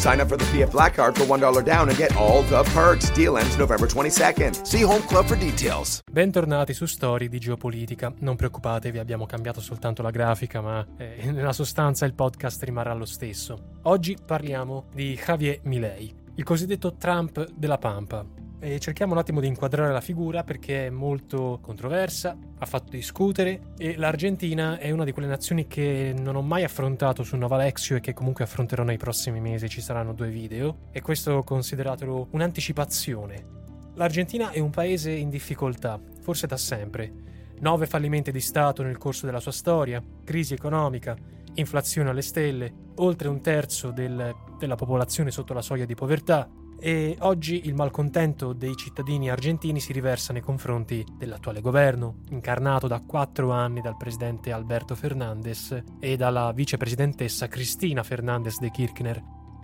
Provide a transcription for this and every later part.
Sign up for the PF Black Card for $1 down and get all the perks. Deal ends November 22nd. See Home Club for details. Bentornati su Story di Geopolitica. Non preoccupatevi, abbiamo cambiato soltanto la grafica, ma eh, nella sostanza il podcast rimarrà lo stesso. Oggi parliamo di Javier Milei, il cosiddetto Trump della Pampa, e cerchiamo un attimo di inquadrare la figura perché è molto controversa, ha fatto discutere e l'Argentina è una di quelle nazioni che non ho mai affrontato su Nova Lexio e che comunque affronterò nei prossimi mesi, ci saranno due video e questo consideratelo un'anticipazione. L'Argentina è un paese in difficoltà, forse da sempre. Nove fallimenti di Stato nel corso della sua storia, crisi economica, inflazione alle stelle, oltre un terzo del, della popolazione sotto la soglia di povertà, e oggi il malcontento dei cittadini argentini si riversa nei confronti dell'attuale governo, incarnato da quattro anni dal presidente Alberto Fernandez e dalla vicepresidentessa Cristina Fernandez de Kirchner.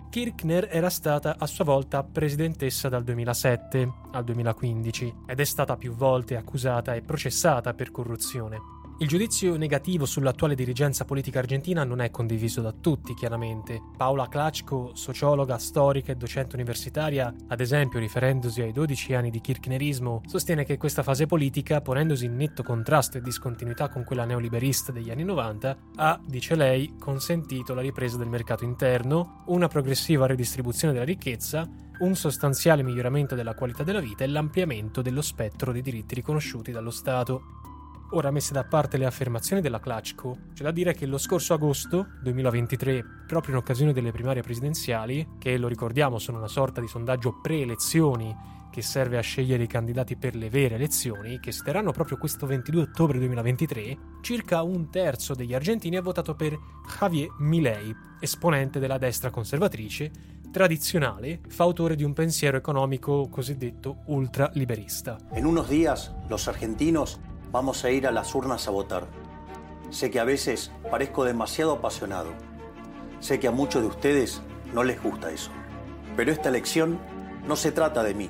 Kirchner era stata a sua volta presidentessa dal 2007 al 2015 ed è stata più volte accusata e processata per corruzione. Il giudizio negativo sull'attuale dirigenza politica argentina non è condiviso da tutti, chiaramente. Paola Klachko, sociologa, storica e docente universitaria, ad esempio riferendosi ai 12 anni di kirchnerismo, sostiene che questa fase politica, ponendosi in netto contrasto e discontinuità con quella neoliberista degli anni 90, ha, dice lei, consentito la ripresa del mercato interno, una progressiva redistribuzione della ricchezza, un sostanziale miglioramento della qualità della vita e l'ampliamento dello spettro dei diritti riconosciuti dallo Stato. Ora messe da parte le affermazioni della Klachko, c'è da dire che lo scorso agosto 2023, proprio in occasione delle primarie presidenziali, che lo ricordiamo sono una sorta di sondaggio pre-elezioni che serve a scegliere i candidati per le vere elezioni, che si terranno proprio questo 22 ottobre 2023, circa un terzo degli argentini ha votato per Javier Milei, esponente della destra conservatrice, tradizionale, fautore di un pensiero economico cosiddetto ultraliberista. In unos días los argentinos vamos a ir a las urnas a votar. Sé que a veces parezco demasiado apasionado. Sé que a muchos de ustedes no les gusta eso. Pero esta elección no se trata de mí,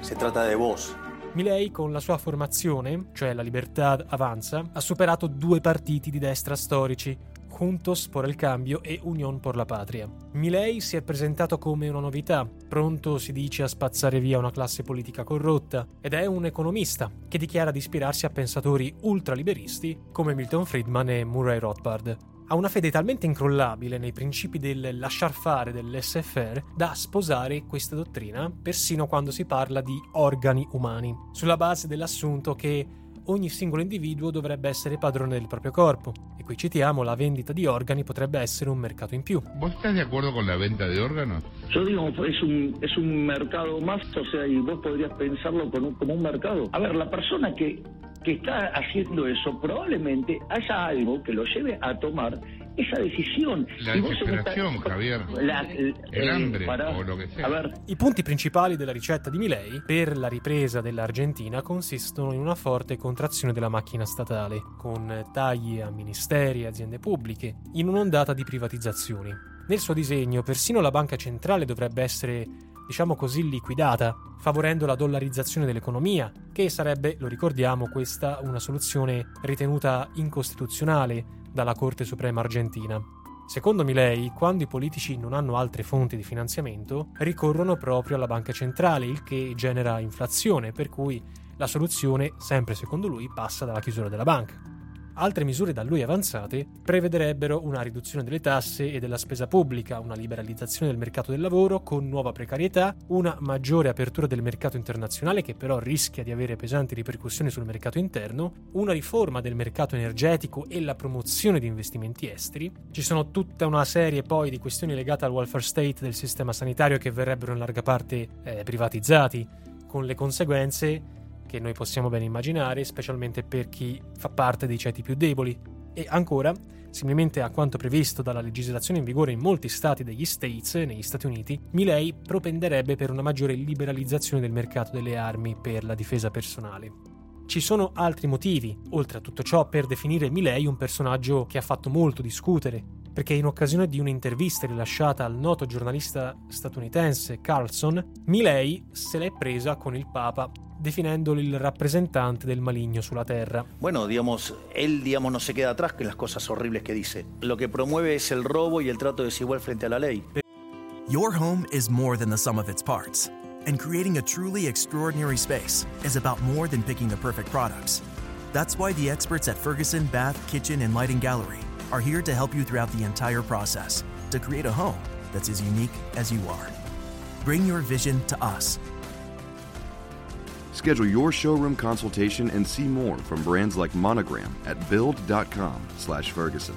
se trata de vos. Milei, con la sua formazione, cioè la Libertà Avanza, ha superato due partiti di destra storici, Juntos por el Cambio e Union por la Patria. Milei si è presentato come una novità, pronto si dice a spazzare via una classe politica corrotta, ed è un economista che dichiara di ispirarsi a pensatori ultraliberisti come Milton Friedman e Murray Rothbard. Ha una fede talmente incrollabile nei principi del lasciar fare dell'SFR da sposare questa dottrina persino quando si parla di organi umani, sulla base dell'assunto che ogni singolo individuo dovrebbe essere padrone del proprio corpo. E qui citiamo, la vendita di organi potrebbe essere un mercato in più. ¿Vos estás de acuerdo con la venta de órganos? Yo digo, es un, es un mercado más, o sea, y vos podrías pensarlo como, como un mercado. A ver, la persona que, que está haciendo eso, probablemente haya algo que lo lleve a tomar esa decisión. La en desesperación, esta- Javier. La- El eh, hambre pará. o lo che sia. A ver, I punti principali della ricetta di Milei per la ripresa dell'Argentina consistono in una forte contrazione della macchina statale, con tagli a ministeri e aziende pubbliche, in un'ondata di privatizzazioni. Nel suo disegno, persino la banca centrale dovrebbe essere, diciamo così, liquidata, favorendo la dollarizzazione dell'economia, che sarebbe, lo ricordiamo, questa una soluzione ritenuta incostituzionale dalla Corte Suprema argentina. Secondo Milei, quando i politici non hanno altre fonti di finanziamento, ricorrono proprio alla banca centrale, il che genera inflazione, per cui la soluzione, sempre secondo lui, passa dalla chiusura della banca. Altre misure da lui avanzate prevederebbero una riduzione delle tasse e della spesa pubblica, una liberalizzazione del mercato del lavoro con nuova precarietà, una maggiore apertura del mercato internazionale che però rischia di avere pesanti ripercussioni sul mercato interno, una riforma del mercato energetico e la promozione di investimenti esteri. Ci sono tutta una serie poi di questioni legate al welfare state del sistema sanitario che verrebbero in larga parte eh, privatizzati, con le conseguenze che noi possiamo ben immaginare, specialmente per chi fa parte dei ceti più deboli. E ancora, similmente a quanto previsto dalla legislazione in vigore in molti stati degli States, negli Stati Uniti, Milei propenderebbe per una maggiore liberalizzazione del mercato delle armi per la difesa personale. Ci sono altri motivi, oltre a tutto ciò, per definire Milei un personaggio che ha fatto molto discutere, perché in occasione di un'intervista rilasciata al noto giornalista statunitense Carlson, Milei se l'è presa con il Papa definendolo il rappresentante del maligno sulla terra. Bueno, digamos, él digamos, no se queda atrás con las cosas horribles que dice. Lo que promueve es el robo y el trato desigual frente a la ley. Your home is more than the sum of its parts, and creating a truly extraordinary space is about more than picking the perfect products. That's why the experts at Ferguson Bath, Kitchen, and Lighting Gallery are here to help you throughout the entire process to create a home that's as unique as you are. Bring your vision to us Schedule your showroom consultation and see more from brands like Monogram at build.com/ferguson.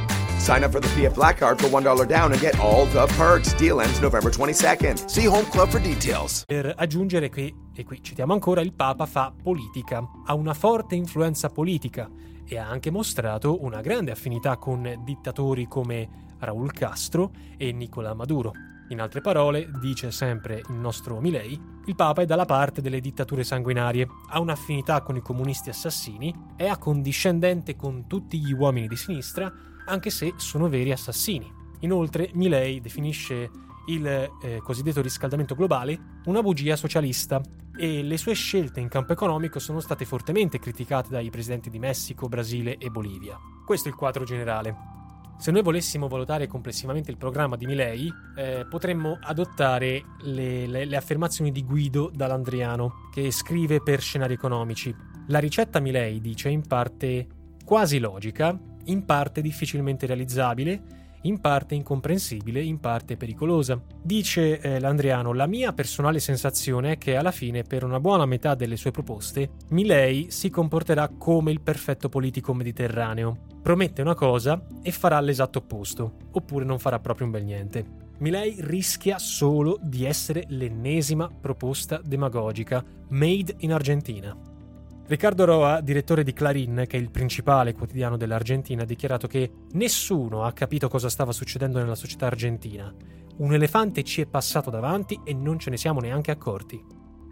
Sign up for the PF Black Card for $1 down and get all the perks. Deal ends November 22nd. See Home Club for details. Per aggiungere che, e qui citiamo ancora, il Papa fa politica, ha una forte influenza politica e ha anche mostrato una grande affinità con dittatori come Raúl Castro e Nicolás Maduro. In altre parole, dice sempre il nostro Milei, il Papa è dalla parte delle dittature sanguinarie, ha un'affinità con i comunisti assassini, è accondiscendente con tutti gli uomini di sinistra anche se sono veri assassini. Inoltre, Milei definisce il eh, cosiddetto riscaldamento globale una bugia socialista e le sue scelte in campo economico sono state fortemente criticate dai presidenti di Messico, Brasile e Bolivia. Questo è il quadro generale. Se noi volessimo valutare complessivamente il programma di Milei, eh, potremmo adottare le, le, le affermazioni di Guido Dall'Andriano, che scrive per scenari economici. La ricetta Milei dice in parte quasi logica, in parte difficilmente realizzabile, in parte incomprensibile, in parte pericolosa. Dice eh, Landriano, la mia personale sensazione è che alla fine, per una buona metà delle sue proposte, Milei si comporterà come il perfetto politico mediterraneo. Promette una cosa e farà l'esatto opposto, oppure non farà proprio un bel niente. Milei rischia solo di essere l'ennesima proposta demagogica made in Argentina. Riccardo Roa, direttore di Clarin, che è il principale quotidiano dell'Argentina, ha dichiarato che nessuno ha capito cosa stava succedendo nella società argentina. Un elefante ci è passato davanti e non ce ne siamo neanche accorti.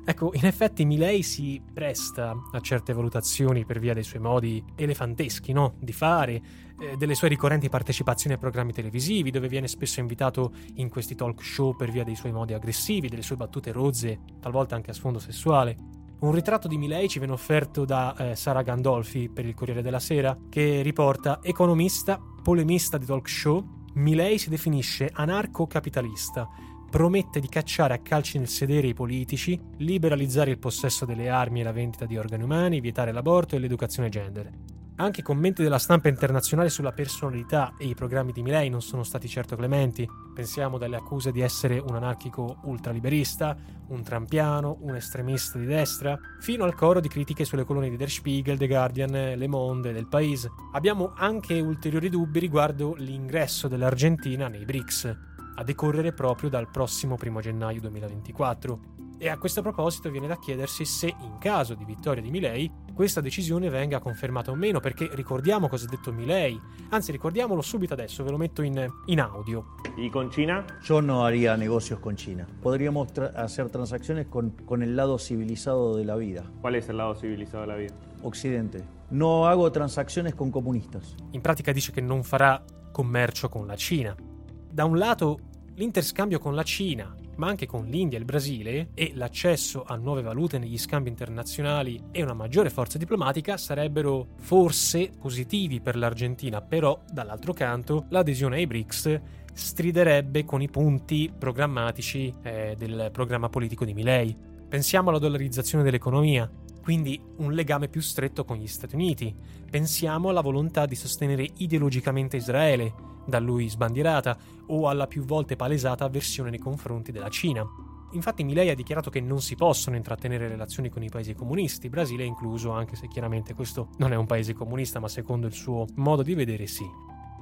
Ecco, in effetti Milei si presta a certe valutazioni per via dei suoi modi elefanteschi, no? Di fare, eh, delle sue ricorrenti partecipazioni ai programmi televisivi, dove viene spesso invitato in questi talk show per via dei suoi modi aggressivi, delle sue battute rozze, talvolta anche a sfondo sessuale. Un ritratto di Milei ci viene offerto da eh, Sara Gandolfi per il Corriere della Sera, che riporta economista, polemista di talk show, Milei si definisce anarco-capitalista, promette di cacciare a calci nel sedere i politici, liberalizzare il possesso delle armi e la vendita di organi umani, vietare l'aborto e l'educazione gender. Anche i commenti della stampa internazionale sulla personalità e i programmi di Milei non sono stati certo clementi. Pensiamo dalle accuse di essere un anarchico ultraliberista, un trampiano, un estremista di destra, fino al coro di critiche sulle colonne di Der Spiegel, The Guardian, Le Monde e del Paese. Abbiamo anche ulteriori dubbi riguardo l'ingresso dell'Argentina nei BRICS, a decorrere proprio dal prossimo 1 gennaio 2024. E a questo proposito viene da chiedersi se, in caso di vittoria di Milei, questa decisione venga confermata o meno, perché ricordiamo cosa ha detto Milei, anzi ricordiamolo subito adesso, ve lo metto in, in audio. ¿Y con China? Yo no haría negocios con China. Podríamos tra hacer transacciones con, con el lado civilizado de la vida. ¿Cuál es el lado civilizado de la vida? Occidente. No hago transacciones con comunistas. In pratica dice che non farà commercio con la Cina. Da un lato l'interscambio con la Cina, ma anche con l'India e il Brasile, e l'accesso a nuove valute negli scambi internazionali e una maggiore forza diplomatica sarebbero forse positivi per l'Argentina, però dall'altro canto l'adesione ai BRICS striderebbe con i punti programmatici eh, del programma politico di Milei. Pensiamo alla dollarizzazione dell'economia, quindi un legame più stretto con gli Stati Uniti. Pensiamo alla volontà di sostenere ideologicamente Israele, da lui sbandierata, o alla più volte palesata avversione nei confronti della Cina. Infatti Milei ha dichiarato che non si possono intrattenere relazioni con i paesi comunisti, Brasile incluso, anche se chiaramente questo non è un paese comunista, ma secondo il suo modo di vedere sì.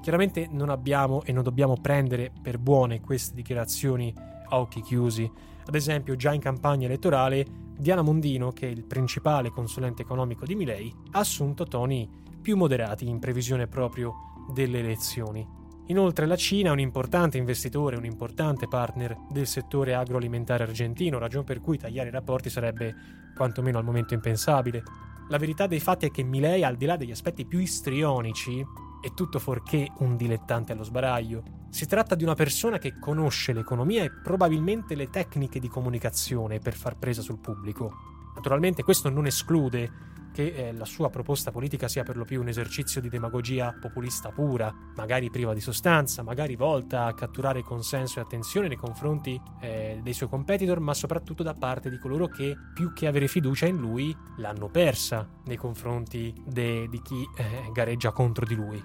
Chiaramente non abbiamo e non dobbiamo prendere per buone queste dichiarazioni a occhi chiusi. Ad esempio, già in campagna elettorale Diana Mondino, che è il principale consulente economico di Milei, ha assunto toni più moderati in previsione proprio delle elezioni. Inoltre la Cina è un importante investitore, un importante partner del settore agroalimentare argentino, ragion per cui tagliare i rapporti sarebbe quantomeno al momento impensabile. La verità dei fatti è che Milei, al di là degli aspetti più istrionici, è tutto fuorché un dilettante allo sbaraglio. Si tratta di una persona che conosce l'economia e probabilmente le tecniche di comunicazione per far presa sul pubblico. Naturalmente questo non esclude che eh, la sua proposta politica sia per lo più un esercizio di demagogia populista pura, magari priva di sostanza, magari volta a catturare consenso e attenzione nei confronti eh, dei suoi competitor, ma soprattutto da parte di coloro che, più che avere fiducia in lui, l'hanno persa nei confronti de- di chi eh, gareggia contro di lui.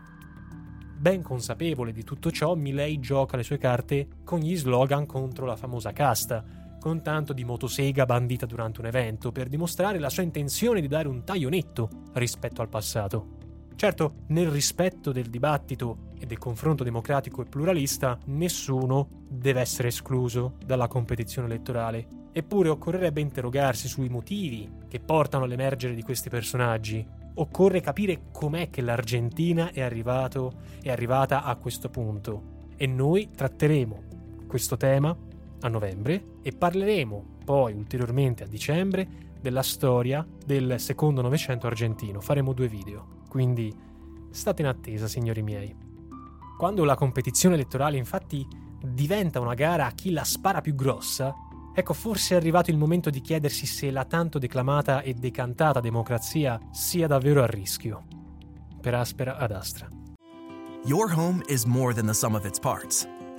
Ben consapevole di tutto ciò, Milei gioca le sue carte con gli slogan contro la famosa casta, con tanto di motosega bandita durante un evento per dimostrare la sua intenzione di dare un taglio netto rispetto al passato. Certo, nel rispetto del dibattito e del confronto democratico e pluralista, nessuno deve essere escluso dalla competizione elettorale. Eppure occorrerebbe interrogarsi sui motivi che portano all'emergere di questi personaggi. Occorre capire com'è che l'Argentina è, arrivato, è arrivata a questo punto. E noi tratteremo questo tema a novembre e parleremo poi ulteriormente a dicembre della storia del secondo Novecento argentino. Faremo due video, quindi state in attesa, signori miei. Quando la competizione elettorale infatti diventa una gara a chi la spara più grossa, ecco forse è arrivato il momento di chiedersi se la tanto declamata e decantata democrazia sia davvero a rischio. Per aspera ad astra. Your home is more than the sum of its parts.